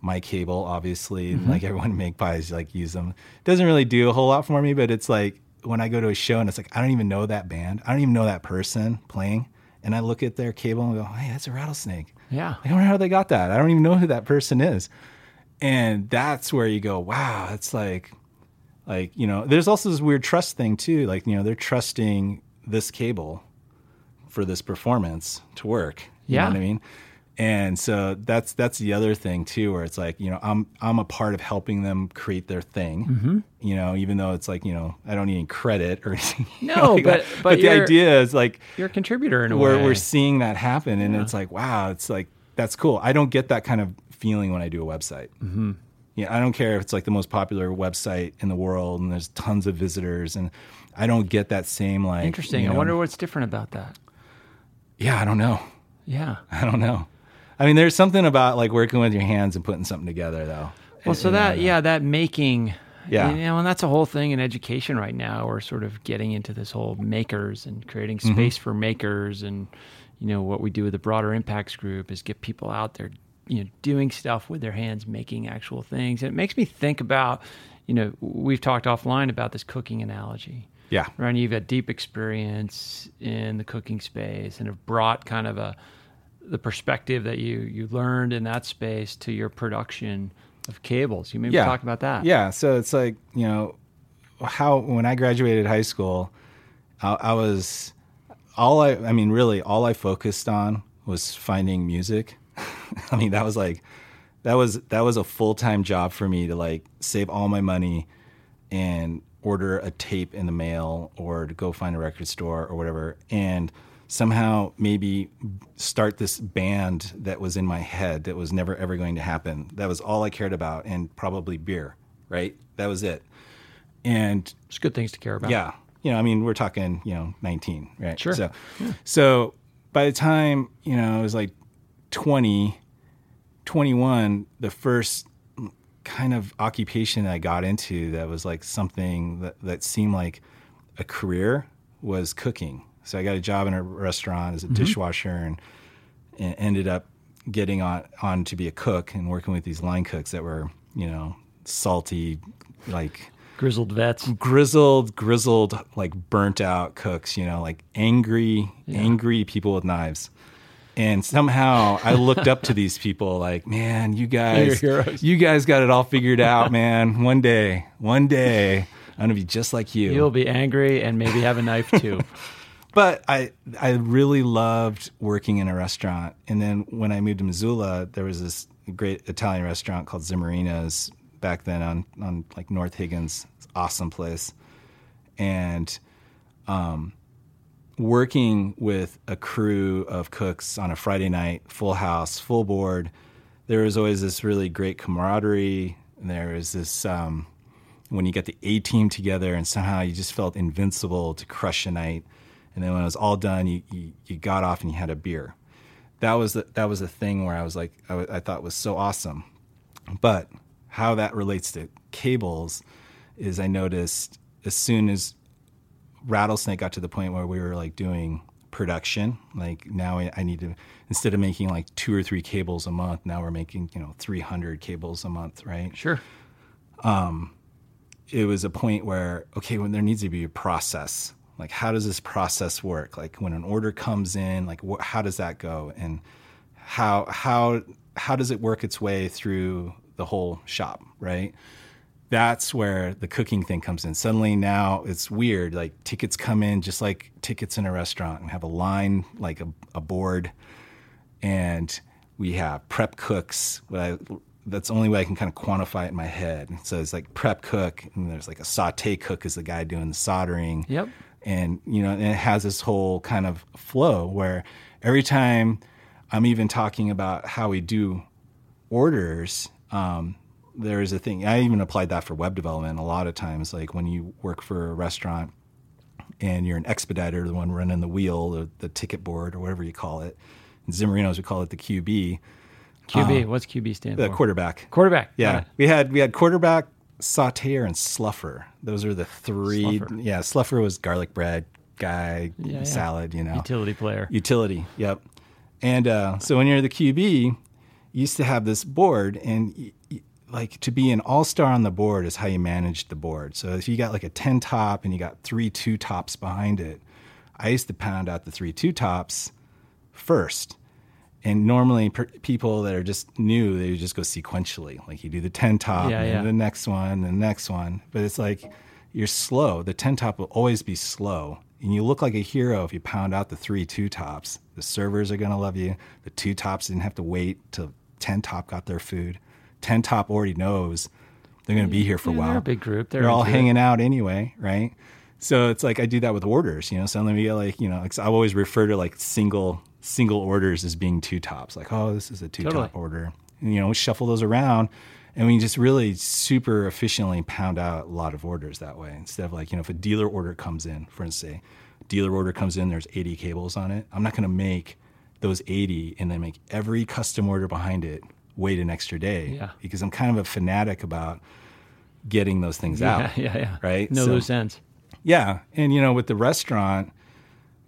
[SPEAKER 1] my cable obviously mm-hmm. like everyone Magpies like use them. Doesn't really do a whole lot for me but it's like when i go to a show and it's like i don't even know that band i don't even know that person playing and i look at their cable and go hey that's a rattlesnake.
[SPEAKER 2] Yeah.
[SPEAKER 1] i don't know how they got that. I don't even know who that person is. And that's where you go wow it's like like you know there's also this weird trust thing too like you know they're trusting this cable for this performance to work. You
[SPEAKER 2] Yeah.
[SPEAKER 1] know what i mean and so that's that's the other thing too where it's like you know i'm i'm a part of helping them create their thing
[SPEAKER 2] Mm-hmm.
[SPEAKER 1] you know even though it's like you know i don't need any credit or anything
[SPEAKER 2] No,
[SPEAKER 1] like
[SPEAKER 2] but-
[SPEAKER 1] that.
[SPEAKER 2] but
[SPEAKER 1] the idea is like
[SPEAKER 2] You're a contributor in a
[SPEAKER 1] we're,
[SPEAKER 2] way.
[SPEAKER 1] we're seeing that happen and it's like wow it's like that's cool i don't get that kind of feeling when i do a website mm-hmm. yeah i don't care if it's like the most popular website in the world and there's tons of visitors and i don't get that same like
[SPEAKER 2] Interesting.
[SPEAKER 1] you
[SPEAKER 2] I wonder what's different about that.
[SPEAKER 1] yeah i don't know
[SPEAKER 2] Yeah.
[SPEAKER 1] i don't know i mean there's something about like working with your hands and putting something together though
[SPEAKER 2] Well, so that yeah, that making
[SPEAKER 1] Yeah.
[SPEAKER 2] you know, and that's a whole thing in education right now. We're sort of getting into this whole makers and creating
[SPEAKER 1] Mm-hmm.
[SPEAKER 2] space for makers, and you know what we do with the broader impacts group is get people out there, you know, doing stuff with their hands, making actual things. And it makes me think about, you know, we've talked offline about this cooking analogy.
[SPEAKER 1] yeah
[SPEAKER 2] right? You've had deep experience in the cooking space and have brought kind of a the perspective that you you learned in that space to your production of cables. You maybe
[SPEAKER 1] yeah.
[SPEAKER 2] talk about that.
[SPEAKER 1] Yeah. So it's like, you know, how when I graduated high school, I, I was all I, I mean, really, all I focused on was finding music. I mean, that was like, that was, that was a full time job for me to like save all my money and order a tape in the mail or to go find a record store or whatever. And somehow maybe start this band that was in my head that was never ever going to happen. That was all I cared about and probably beer, right? That was it. And
[SPEAKER 2] It's good things to care about.
[SPEAKER 1] yeah. You know, I mean, we're talking, you know, 19, right?
[SPEAKER 2] Sure.
[SPEAKER 1] So, so by the time, you know, it was like 20, 21, the first kind of occupation that I got into that was like something that, that seemed like a career was cooking. So I got a job in a restaurant as a mm-hmm. dishwasher and, and ended up getting on, on to be a cook and working with these line cooks that were, you know, salty, like
[SPEAKER 2] Grizzled vets.
[SPEAKER 1] grizzled, grizzled, like burnt out cooks, you know, like angry, angry people with knives. And somehow I looked up to these people like, man, you guys, you guys got it all figured out, man. One day, one day, I'm gonna be just like you.
[SPEAKER 2] You'll be angry and maybe have a knife too.
[SPEAKER 1] but I I really loved working in a restaurant. And then when I moved to Missoula, there was this great Italian restaurant called Zimorino's back then on on like North Higgins. Awesome place. And um working with a crew of cooks on a Friday night, full house, full board, there was always this really great camaraderie. And there was this um when you got the A team together and somehow you just felt invincible to crush a night. And then when it was all done, you, you, you got off and you had a beer. That was the, that was the thing where I was like, I, thought was so awesome. But how that relates to cables is I noticed as soon as Rattlesnake got to the point where we were like doing production, like now I I need to, instead of making like two or three cables a month, now we're making, you know, 300 cables a month, right?
[SPEAKER 2] Sure.
[SPEAKER 1] Um, it was a point where okay when there needs to be a process like how does this process work like when an order comes in like wh- how does that go and how how how does it work its way through the whole shop right that's where the cooking thing comes in suddenly now it's weird like tickets come in just like tickets in a restaurant And have a line like a, a board and we have prep cooks. What I, that's the only way I can kind of quantify it in my head. So it's like prep cook, and there's like a saute cook is the guy doing the soldering.
[SPEAKER 2] Yep.
[SPEAKER 1] And you know, and it has this whole kind of flow where every time I'm even talking about how we do orders, um, there is a thing. I even applied that for web development a lot of times. Like when you work for a restaurant and you're an expediter, the one running the wheel, the, the ticket board, or whatever you call it. In Zimorino's, we call it the QB,
[SPEAKER 2] QB. What's QB stand
[SPEAKER 1] the
[SPEAKER 2] for?
[SPEAKER 1] quarterback.
[SPEAKER 2] Quarterback.
[SPEAKER 1] Yeah, we had we had quarterback, sauteer, and sluffer. Those are the three.
[SPEAKER 2] Sluffer.
[SPEAKER 1] Yeah, sluffer was garlic bread guy,
[SPEAKER 2] Yeah, yeah.
[SPEAKER 1] salad. You know,
[SPEAKER 2] Utility player.
[SPEAKER 1] utility. Yep. And uh, so when you're the QB, you used to have this board, and y- y- like to be an all star on the board is how you manage the board. So if you got like a ten top and you got three two tops behind it, I used to pound out the three two tops first. And normally, per- people that are just new, they just go sequentially. Like you do the ten top,
[SPEAKER 2] Yeah,
[SPEAKER 1] and
[SPEAKER 2] yeah.
[SPEAKER 1] the next one, the next one. But it's like you're slow. The ten top will always be slow, And you look like a hero if you pound out the three two tops. The servers are going to love you. The two tops didn't have to wait till 10 top got their food. 10 top already knows they're going to be here for a while.
[SPEAKER 2] they're a big group. They're
[SPEAKER 1] They're all
[SPEAKER 2] into it.
[SPEAKER 1] hanging out anyway, right? So it's like I do that with orders, you know. So let me get like, you know, I always refer to like single single orders as being two tops. Like, oh, this is a two top
[SPEAKER 2] Totally.
[SPEAKER 1] order. And, you know, we shuffle those around and we just really super efficiently pound out a lot of orders that way. Instead of like, you know, if a dealer order comes in, for instance, dealer order comes in, there's 80 cables on it. I'm not going to make those 80 and then make every custom order behind it wait an extra day
[SPEAKER 2] Yeah.
[SPEAKER 1] because I'm kind of a fanatic about getting those things
[SPEAKER 2] Yeah,
[SPEAKER 1] out.
[SPEAKER 2] yeah, yeah.
[SPEAKER 1] Right?
[SPEAKER 2] No
[SPEAKER 1] So-
[SPEAKER 2] loose ends.
[SPEAKER 1] Yeah, and you know, with the restaurant,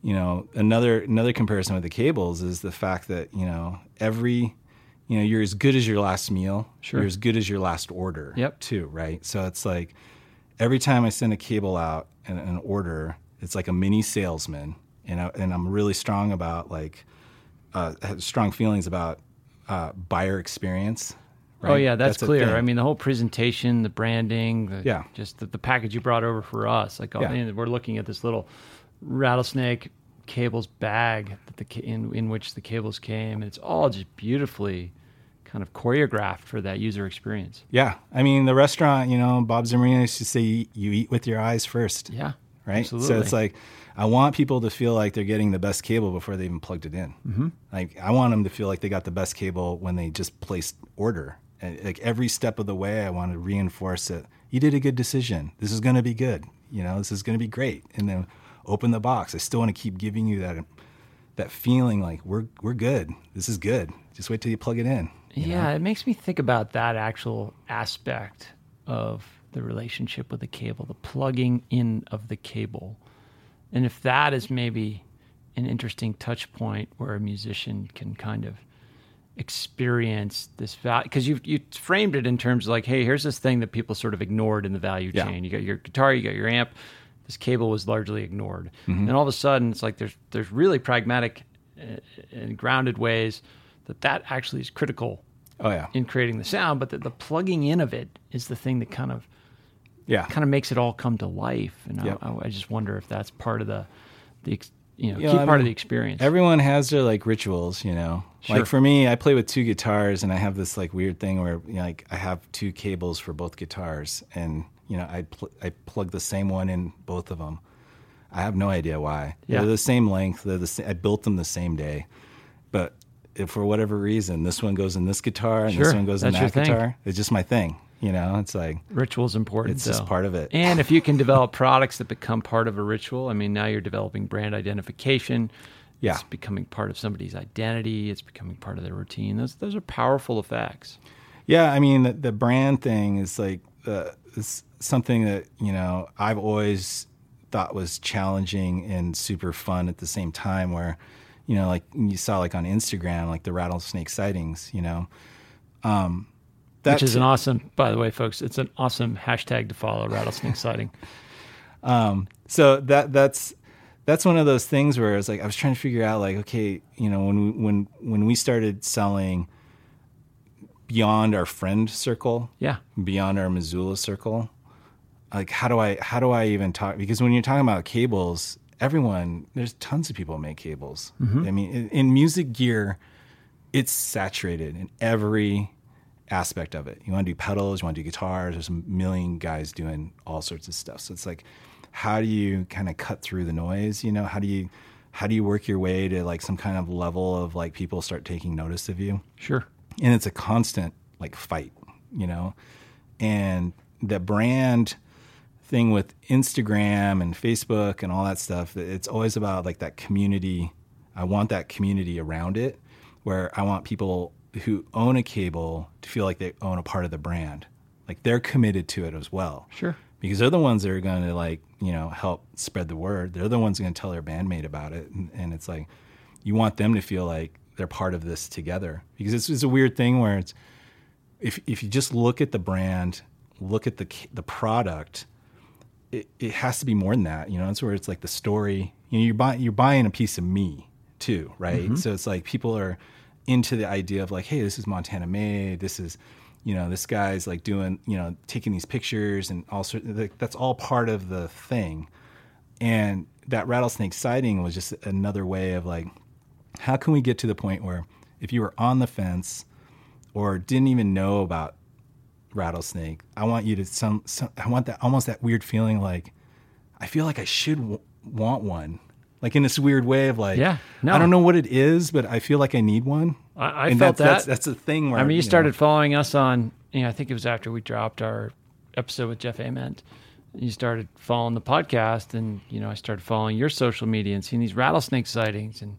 [SPEAKER 1] you know, another another comparison with the cables is the fact that you know every, you know, you're as good as your last meal.
[SPEAKER 2] Sure.
[SPEAKER 1] You're as good as your last order.
[SPEAKER 2] Yep.
[SPEAKER 1] Too right. So it's like every time I send a cable out and an order, it's like a mini salesman, and I, and I'm really strong about like uh, have strong feelings about uh, buyer experience. Right?
[SPEAKER 2] Oh yeah, that's,
[SPEAKER 1] a
[SPEAKER 2] clear. I mean, the whole presentation, the branding, the,
[SPEAKER 1] Yeah.
[SPEAKER 2] just the, the package you brought over for us. Like, oh,
[SPEAKER 1] Yeah.
[SPEAKER 2] man, we're looking at this little rattlesnake cables bag that the in in which the cables came, and it's all just beautifully kind of choreographed for that user experience.
[SPEAKER 1] Yeah, I mean the restaurant. You know, Bob Zimmerman used to say, "You eat with your eyes first.
[SPEAKER 2] Yeah,
[SPEAKER 1] right?
[SPEAKER 2] Absolutely.
[SPEAKER 1] So it's like I want people to feel like they're getting the best cable before they even plugged it in. Mm-hmm. Like I want them to feel like they got the best cable when they just placed order. And like every step of the way, I want to reinforce that you did a good decision. This is going to be good. You know, this is going to be great. And then open the box. I still want to keep giving you that that feeling like we're we're good. This is good. Just wait till you plug it in. you know?
[SPEAKER 2] Yeah, it makes me think about that actual aspect of the relationship with the cable, the plugging in of the cable. And if that is maybe an interesting touch point where a musician can kind of experience this value because you you framed it in terms of like hey here's this thing that people sort of ignored in the value
[SPEAKER 1] Yeah.
[SPEAKER 2] chain you got your guitar you got your amp this cable was largely ignored
[SPEAKER 1] Mm-hmm.
[SPEAKER 2] and all of a sudden it's like there's there's really pragmatic uh, and grounded ways that that actually is critical
[SPEAKER 1] Oh yeah.
[SPEAKER 2] in creating the sound but the, the plugging in of it is the thing that kind of
[SPEAKER 1] Yeah.
[SPEAKER 2] kind of makes it all come to life and
[SPEAKER 1] Yep.
[SPEAKER 2] I, I just wonder if that's part of the the you know
[SPEAKER 1] Yeah,
[SPEAKER 2] key part of
[SPEAKER 1] mean,
[SPEAKER 2] the experience
[SPEAKER 1] Everyone has their like rituals, you know.
[SPEAKER 2] Sure.
[SPEAKER 1] Like for me, I play with two guitars, and I have this like weird thing where you know, like I have two cables for both guitars, and you know I pl- I plug the same one in both of them. I have no idea why.
[SPEAKER 2] Yeah.
[SPEAKER 1] They're the same length. They're the sa- I built them the same day, but if for whatever reason this one goes in this guitar and
[SPEAKER 2] Sure,
[SPEAKER 1] this one goes in
[SPEAKER 2] that's your
[SPEAKER 1] that
[SPEAKER 2] thing.
[SPEAKER 1] guitar, it's just my thing. You know, it's like
[SPEAKER 2] ritual's important
[SPEAKER 1] it's just part of it.
[SPEAKER 2] And if you can develop products that become part of a ritual, I mean, now you're developing brand identification.
[SPEAKER 1] Yeah.
[SPEAKER 2] It's becoming part of somebody's identity. It's becoming part of their routine. Those those are powerful effects.
[SPEAKER 1] Yeah, I mean the, the brand thing is like uh, is something that you know I've always thought was challenging and super fun at the same time. Where you know, like you saw like on Instagram, like the rattlesnake sightings. You know, um, that
[SPEAKER 2] Which is an awesome, by the way, folks. It's an awesome hashtag to follow. Rattlesnake sighting.
[SPEAKER 1] so that that's that's one of those things where I was like I was trying to figure out like okay you know when we, when when we started selling beyond our friend circle
[SPEAKER 2] Yeah.
[SPEAKER 1] beyond our Missoula circle like how do I how do I even talk because when you're talking about cables everyone there's tons of people who make cables mm-hmm. I mean in, in music gear it's saturated in every aspect of it. You want to do pedals, you want to do guitars. There's a million guys doing all sorts of stuff. So it's like, how do you kind of cut through the noise? You know, how do you how do you work your way to like some kind of level of like people start taking notice of you?
[SPEAKER 2] Sure.
[SPEAKER 1] And it's a constant like fight, you know. And the brand thing with Instagram and Facebook and all that stuff, it's always about like that community. I want that community around it where I want people who own a cable to feel like they own a part of the brand. Like they're committed to it as well.
[SPEAKER 2] Sure.
[SPEAKER 1] Because they're the ones that are going to like, you know, help spread the word. They're the ones going to tell their bandmate about it. And, and it's like, you want them to feel like they're part of this together. Because it's, it's a weird thing where it's, if, if you just look at the brand, look at the, the product, it, it has to be more than that. You know, it's where it's like the story, you know, you're buying, you're buying a piece of me too, right? Mm-hmm. So it's like people are into the idea of like, hey, this is Montana made. This is, you know, this guy's like doing, you know, taking these pictures and all sorts. Like, that's all part of the thing. and that rattlesnake sighting was just another way of like, how can we get to the point where if you were on the fence or didn't even know about rattlesnake, I want you to some, some I want that almost that weird feeling like I feel like I should w- want one. Like in this weird way of like,
[SPEAKER 2] Yeah, no.
[SPEAKER 1] I don't know what it is, but I feel like I need one.
[SPEAKER 2] I, I felt
[SPEAKER 1] that's,
[SPEAKER 2] that.
[SPEAKER 1] That's, that's a thing where
[SPEAKER 2] I mean, you
[SPEAKER 1] know,
[SPEAKER 2] started following us on, you know, I think it was after we dropped our episode with Jeff Ament. You started following the podcast, and you know, I started following your social media and seeing these rattlesnake sightings. And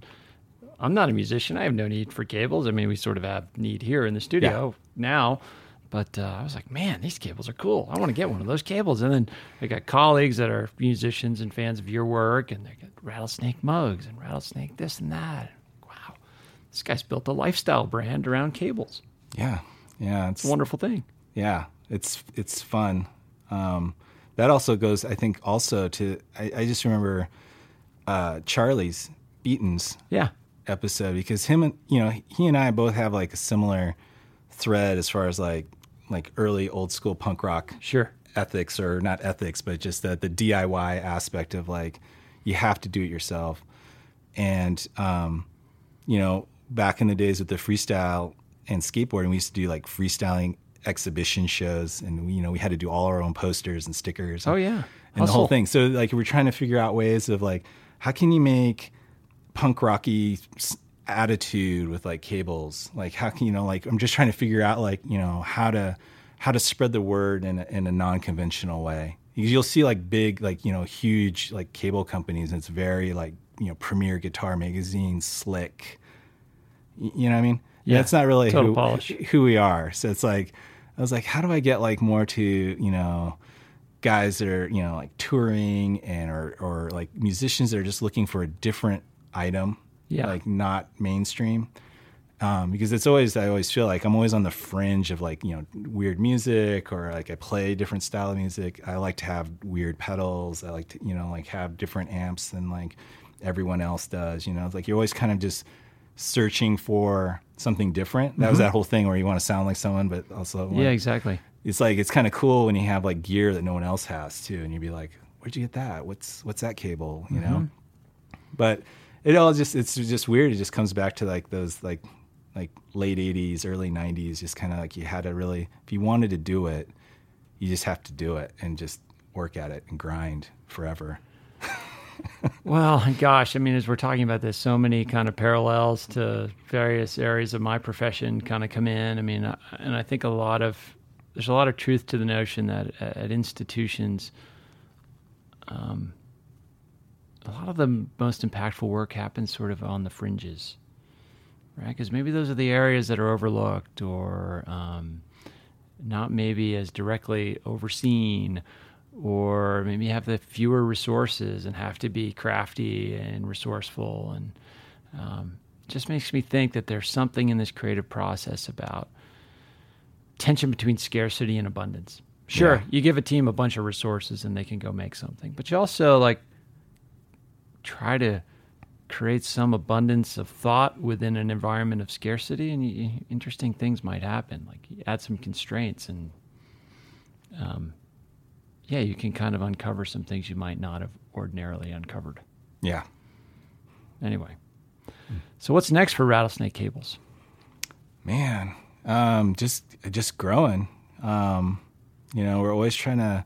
[SPEAKER 2] I'm not a musician; I have no need for cables. I mean, we sort of have need here in the studio now, but uh, I was like, man, these cables are cool. I want to get one of those cables. And then I got colleagues that are musicians and fans of your work, and they got rattlesnake mugs and rattlesnake this and that. Wow, this guy's built a lifestyle brand around cables.
[SPEAKER 1] Yeah, yeah, it's
[SPEAKER 2] It's a wonderful thing.
[SPEAKER 1] yeah, it's it's fun. Um, that also goes, I think, also to I, I just remember uh, Charlie's Beaton's
[SPEAKER 2] Yeah.
[SPEAKER 1] Episode because him and you know he and I both have like a similar thread as far as like like early old school punk rock
[SPEAKER 2] Sure.
[SPEAKER 1] ethics or not ethics but just the, the DIY aspect of like you have to do it yourself and um you know back in the days with the freestyle and skateboarding we used to do like freestyling exhibition shows and we, you know we had to do all our own posters and stickers
[SPEAKER 2] Oh
[SPEAKER 1] and,
[SPEAKER 2] yeah.
[SPEAKER 1] and the whole thing so like we're trying to figure out ways of like how can you make punk rocky attitude with like cables. Like how can you know like i'm just trying to figure out like you know how to how to spread the word in a, in a non-conventional way. Because you'll see like big like you know huge like cable companies and it's very like you know premier guitar magazine slick. You know what i mean?
[SPEAKER 2] Yeah,
[SPEAKER 1] that's not really who,
[SPEAKER 2] polish.
[SPEAKER 1] who we are. So it's like i was like how do i get like more to you know guys that are you know like touring and or or like musicians that are just looking for a different item
[SPEAKER 2] Yeah.
[SPEAKER 1] like not mainstream um, because it's always I always feel like I'm always on the fringe of like you know weird music or like I play different style of music. I like to have weird pedals. I like to you know like have different amps than like everyone else does. You know, it's like you're always kind of just searching for something different. That was that whole thing where you want to sound like someone, but also
[SPEAKER 2] Mm-hmm. Yeah, exactly.
[SPEAKER 1] it's like it's kind of cool when you have like gear that no one else has too, and you'd be like, "Where'd you get that? What's what's that cable?" You know. But it all just it's just weird. It just comes back to like those like like late '80s, early '90s. Just kind of like you had to really, if you wanted to do it, you just have to do it and just work at it and grind forever.
[SPEAKER 2] Well, gosh, I mean, as we're talking about this, so many kind of parallels to various areas of my profession kind of come in. I mean, and I think a lot of there's a lot of truth to the notion that at at institutions, um, a lot of the most impactful work happens sort of on the fringes, right? Because maybe those are the areas that are overlooked or um, not maybe as directly overseen or maybe have the fewer resources and have to be crafty and resourceful and um, just makes me think that there's something in this creative process about tension between scarcity and abundance sure
[SPEAKER 1] Yeah.
[SPEAKER 2] you give a team a bunch of resources and they can go make something but you also like try to create some abundance of thought within an environment of scarcity and you, interesting things might happen. Like add some constraints and um, yeah you can kind of uncover some things you might not have ordinarily uncovered.
[SPEAKER 1] Yeah.
[SPEAKER 2] anyway. So what's next for rattlesnake cables?
[SPEAKER 1] Man, um, just just growing. Um, you know, we're always trying to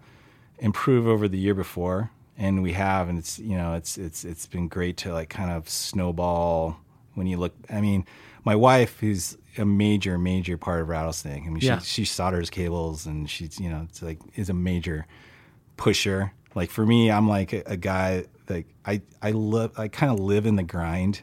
[SPEAKER 1] improve over the year before, and we have, and it's you know, it's it's it's been great to like kind of snowball when you look. I mean, my wife, who's a major major part of Rattlesnake. I mean,
[SPEAKER 2] Yeah.
[SPEAKER 1] she she solders cables, and she's you know, it's like is a major pusher. Like for me, I'm like a, a guy like I I live I kind of live in the grind,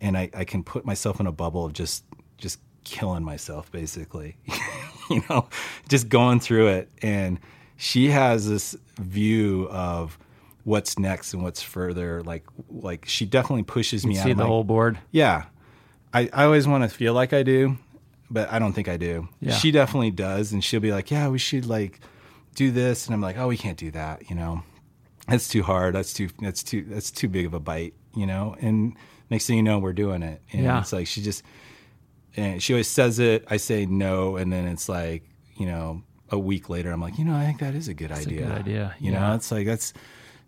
[SPEAKER 1] and I I can put myself in a bubble of just just killing myself basically, you know, just going through it. And she has this view of what's next and what's further. Like like she definitely pushes me out
[SPEAKER 2] see
[SPEAKER 1] of
[SPEAKER 2] the
[SPEAKER 1] my
[SPEAKER 2] whole board
[SPEAKER 1] yeah. I, I always want to feel like I do, but I don't think I do.
[SPEAKER 2] Yeah.
[SPEAKER 1] She definitely does. And she'll be like, yeah, we should like do this. And I'm like, oh, we can't do that. You know, that's too hard. That's too, that's too, that's too big of a bite, you know? And next thing you know, we're doing it. And
[SPEAKER 2] Yeah.
[SPEAKER 1] it's like, she just, and she always says it. I say no. And then it's like, you know, a week later, I'm like, you know, I think that is a good
[SPEAKER 2] a
[SPEAKER 1] idea.
[SPEAKER 2] good idea,
[SPEAKER 1] You
[SPEAKER 2] yeah.
[SPEAKER 1] know, it's like, that's,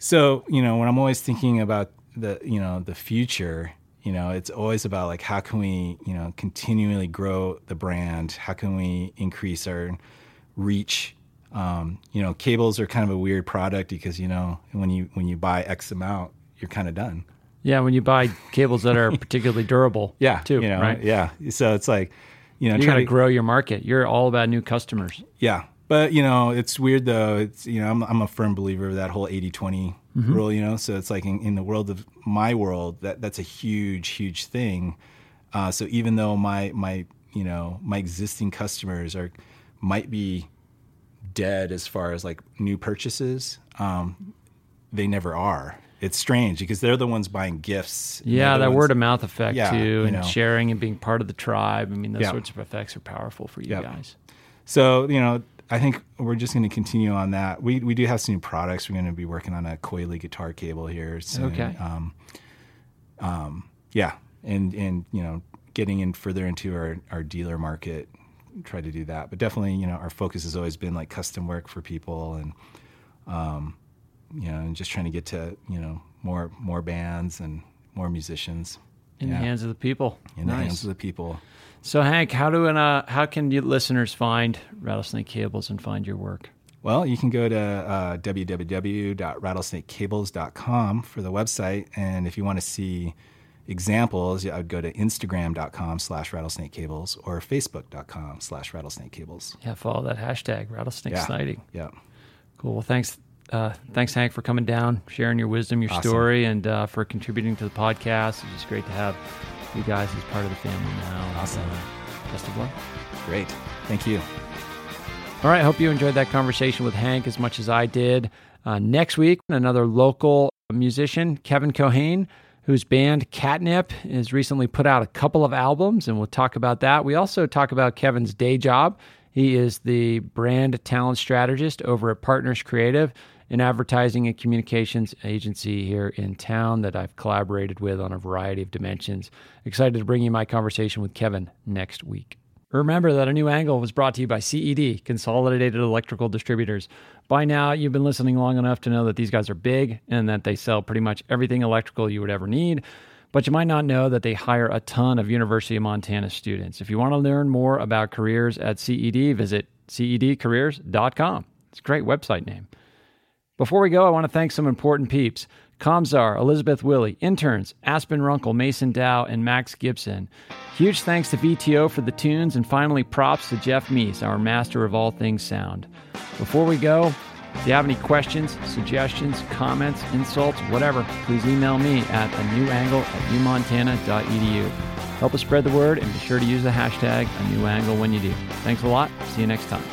[SPEAKER 1] So, you know, when I'm always thinking about the, you know, the future, you know, it's always about like how can we, you know, continually grow the brand? How can we increase our reach? Um, you know, cables are kind of a weird product because, you know, when you when you buy X amount, you're kind of done.
[SPEAKER 2] Yeah, when you buy cables that are particularly durable.
[SPEAKER 1] Yeah,
[SPEAKER 2] too.
[SPEAKER 1] You know,
[SPEAKER 2] right?
[SPEAKER 1] Yeah. So it's like, you know,
[SPEAKER 2] you
[SPEAKER 1] try
[SPEAKER 2] got to grow your market. You're all about new customers.
[SPEAKER 1] Yeah. But, you know, it's weird though. It's, you know, I'm, I'm a firm believer of that whole 80 20 rule, you know? So it's like in, in the world of my world, that that's a huge, huge thing. Uh, so even though my, my, you know, my existing customers are, might be dead as far as like new purchases, um, they never are. It's strange because they're the ones buying gifts.
[SPEAKER 2] Yeah, that
[SPEAKER 1] ones-
[SPEAKER 2] word of mouth effect
[SPEAKER 1] Yeah,
[SPEAKER 2] too,
[SPEAKER 1] you
[SPEAKER 2] and
[SPEAKER 1] know.
[SPEAKER 2] sharing and being part of the tribe. I mean, those
[SPEAKER 1] Yeah.
[SPEAKER 2] sorts of effects are powerful for you guys.
[SPEAKER 1] So you know, I think we're just going to continue on that. We we do have some new products. We're going to be working on a coily guitar cable here. Soon.
[SPEAKER 2] Okay.
[SPEAKER 1] Um, um, yeah, and and you know, getting in further into our our dealer market, try to do that. But definitely, you know, our focus has always been like custom work for people, and um, you know, and just trying to get to you know more more bands and more musicians
[SPEAKER 2] In
[SPEAKER 1] Yeah.
[SPEAKER 2] the hands of the people.
[SPEAKER 1] in the hands of the people.
[SPEAKER 2] So, Hank, how do an, uh, how can you listeners find Rattlesnake Cables and find your work?
[SPEAKER 1] Well, you can go to uh, www.rattlesnakecables.com for the website. And if you want to see examples, I would go to instagram.com slash rattlesnakecables or facebook.com slash rattlesnakecables.
[SPEAKER 2] Yeah, follow that hashtag Rattlesnake
[SPEAKER 1] Yeah. Yeah.
[SPEAKER 2] Cool. Well, thanks, uh, thanks, Hank, for coming down, sharing your wisdom, your
[SPEAKER 1] Awesome.
[SPEAKER 2] story, and uh, for contributing to the podcast. It's just great to have you guys as part of the family now.
[SPEAKER 1] Awesome.
[SPEAKER 2] uh, best of luck.
[SPEAKER 1] Great. Thank you.
[SPEAKER 2] All right. Hope you enjoyed that conversation with Hank as much as I did. Uh, next week, another local musician, Kevin Cohane, whose band Catnip has recently put out a couple of albums, and we'll talk about that. We also talk about Kevin's day job. He is the brand talent strategist over at Partners Creative, an advertising and communications agency here in town that I've collaborated with on a variety of dimensions. Excited to bring you my conversation with Kevin next week. Remember that a new angle was brought to you by CED, Consolidated Electrical Distributors. By now, you've been listening long enough to know that these guys are big and that they sell pretty much everything electrical you would ever need. But you might not know that they hire a ton of University of Montana students. If you want to learn more about careers at CED, visit cedcareers.com. It's a great website name. Before we go, I want to thank some important peeps. Comzar, Elizabeth Willie, interns, Aspen Runkle, Mason Dow, and Max Gibson. Huge thanks to VTO for the tunes, and finally props to Jeff Meese, our master of all things sound. Before we go, if you have any questions, suggestions, comments, insults, whatever, please email me at a new angle at umontana.edu. Help us spread the word and be sure to use the hashtag a new angle when you do. Thanks a lot. See you next time.